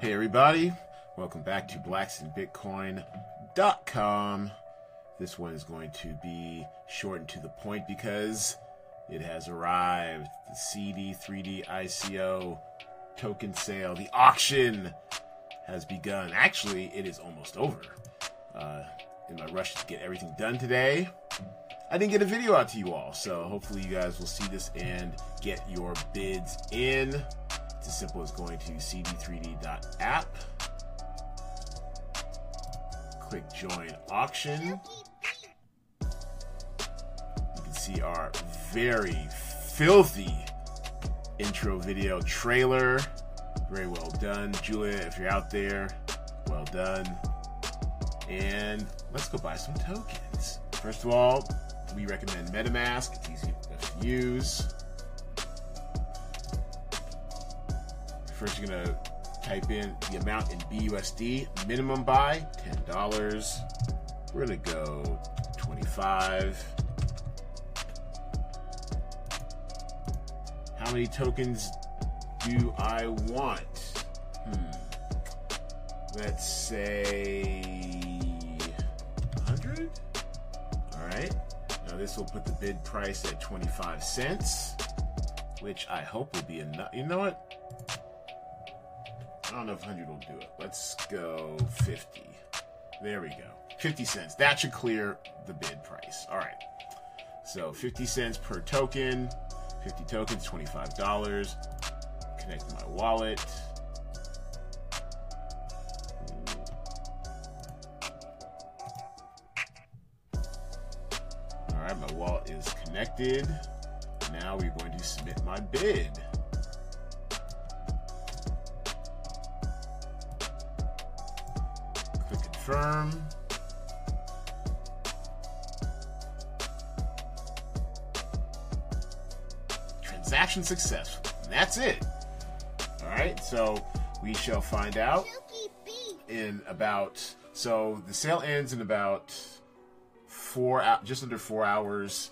Hey, everybody. Welcome back to blacksandbitcoin.com. This one is going to be short and to the point because it has arrived. The CD3D ICO token sale, the auction has begun. Actually, it is almost over. Uh, in my rush to get everything done today, I didn't get a video out to you all. So hopefully, you guys will see this and get your bids in. It's as simple as going to cd3d.app, click join auction. You can see our very filthy intro video trailer. Very well done. Julia, if you're out there, well done. And let's go buy some tokens. First of all, we recommend MetaMask. It's easy to use. First, you're gonna type in the amount in BUSD. Minimum buy ten dollars. We're gonna go twenty-five. How many tokens do I want? Hmm. Let's say 100. All right. Now this will put the bid price at 25 cents, which I hope will be enough. You know what? I don't know if 100 will do it. Let's go 50. There we go. 50 cents. That should clear the bid price. All right. So 50 cents per token. 50 tokens, $25. Connect my wallet. All right, my wallet is connected. Now we're going to submit my bid. Confirm. Transaction successful. That's it. All right, so we shall find out in about. So the sale ends in about four, just under four hours.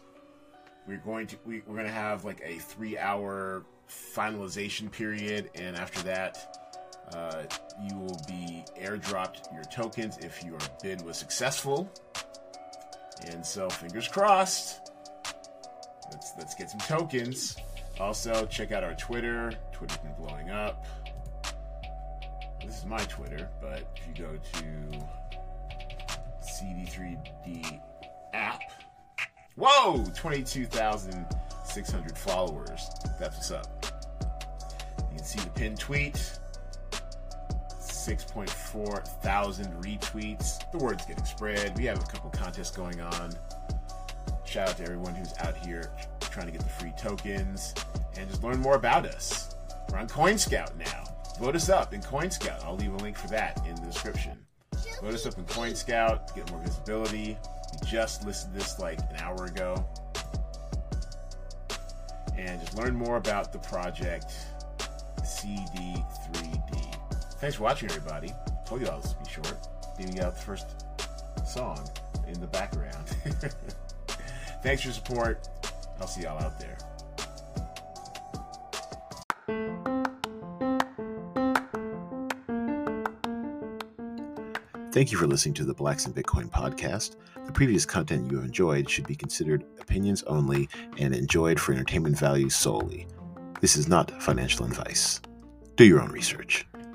We're going to we, we're going to have like a three hour finalization period, and after that, uh, you will be airdropped your tokens if your bid was successful. And so, fingers crossed. Let's let's get some tokens. Also, check out our Twitter. Twitter's been blowing up. This is my Twitter, but if you go to CD3D app, whoa, 22,600 followers. That's what's up. You can see the pinned tweet. 6.4 thousand retweets. The word's getting spread. We have a couple contests going on. Shout out to everyone who's out here trying to get the free tokens and just learn more about us. We're on CoinScout now. Vote us up in CoinScout. I'll leave a link for that in the description. Vote us up in CoinScout to get more visibility. We just listed this like an hour ago. And just learn more about the project CD3D. Thanks for watching, everybody. Told you all this would be short. Leaving out the first song in the background. Thanks for your support. I'll see y'all out there. Thank you for listening to the Blacks and Bitcoin podcast. The previous content you have enjoyed should be considered opinions only and enjoyed for entertainment value solely. This is not financial advice. Do your own research.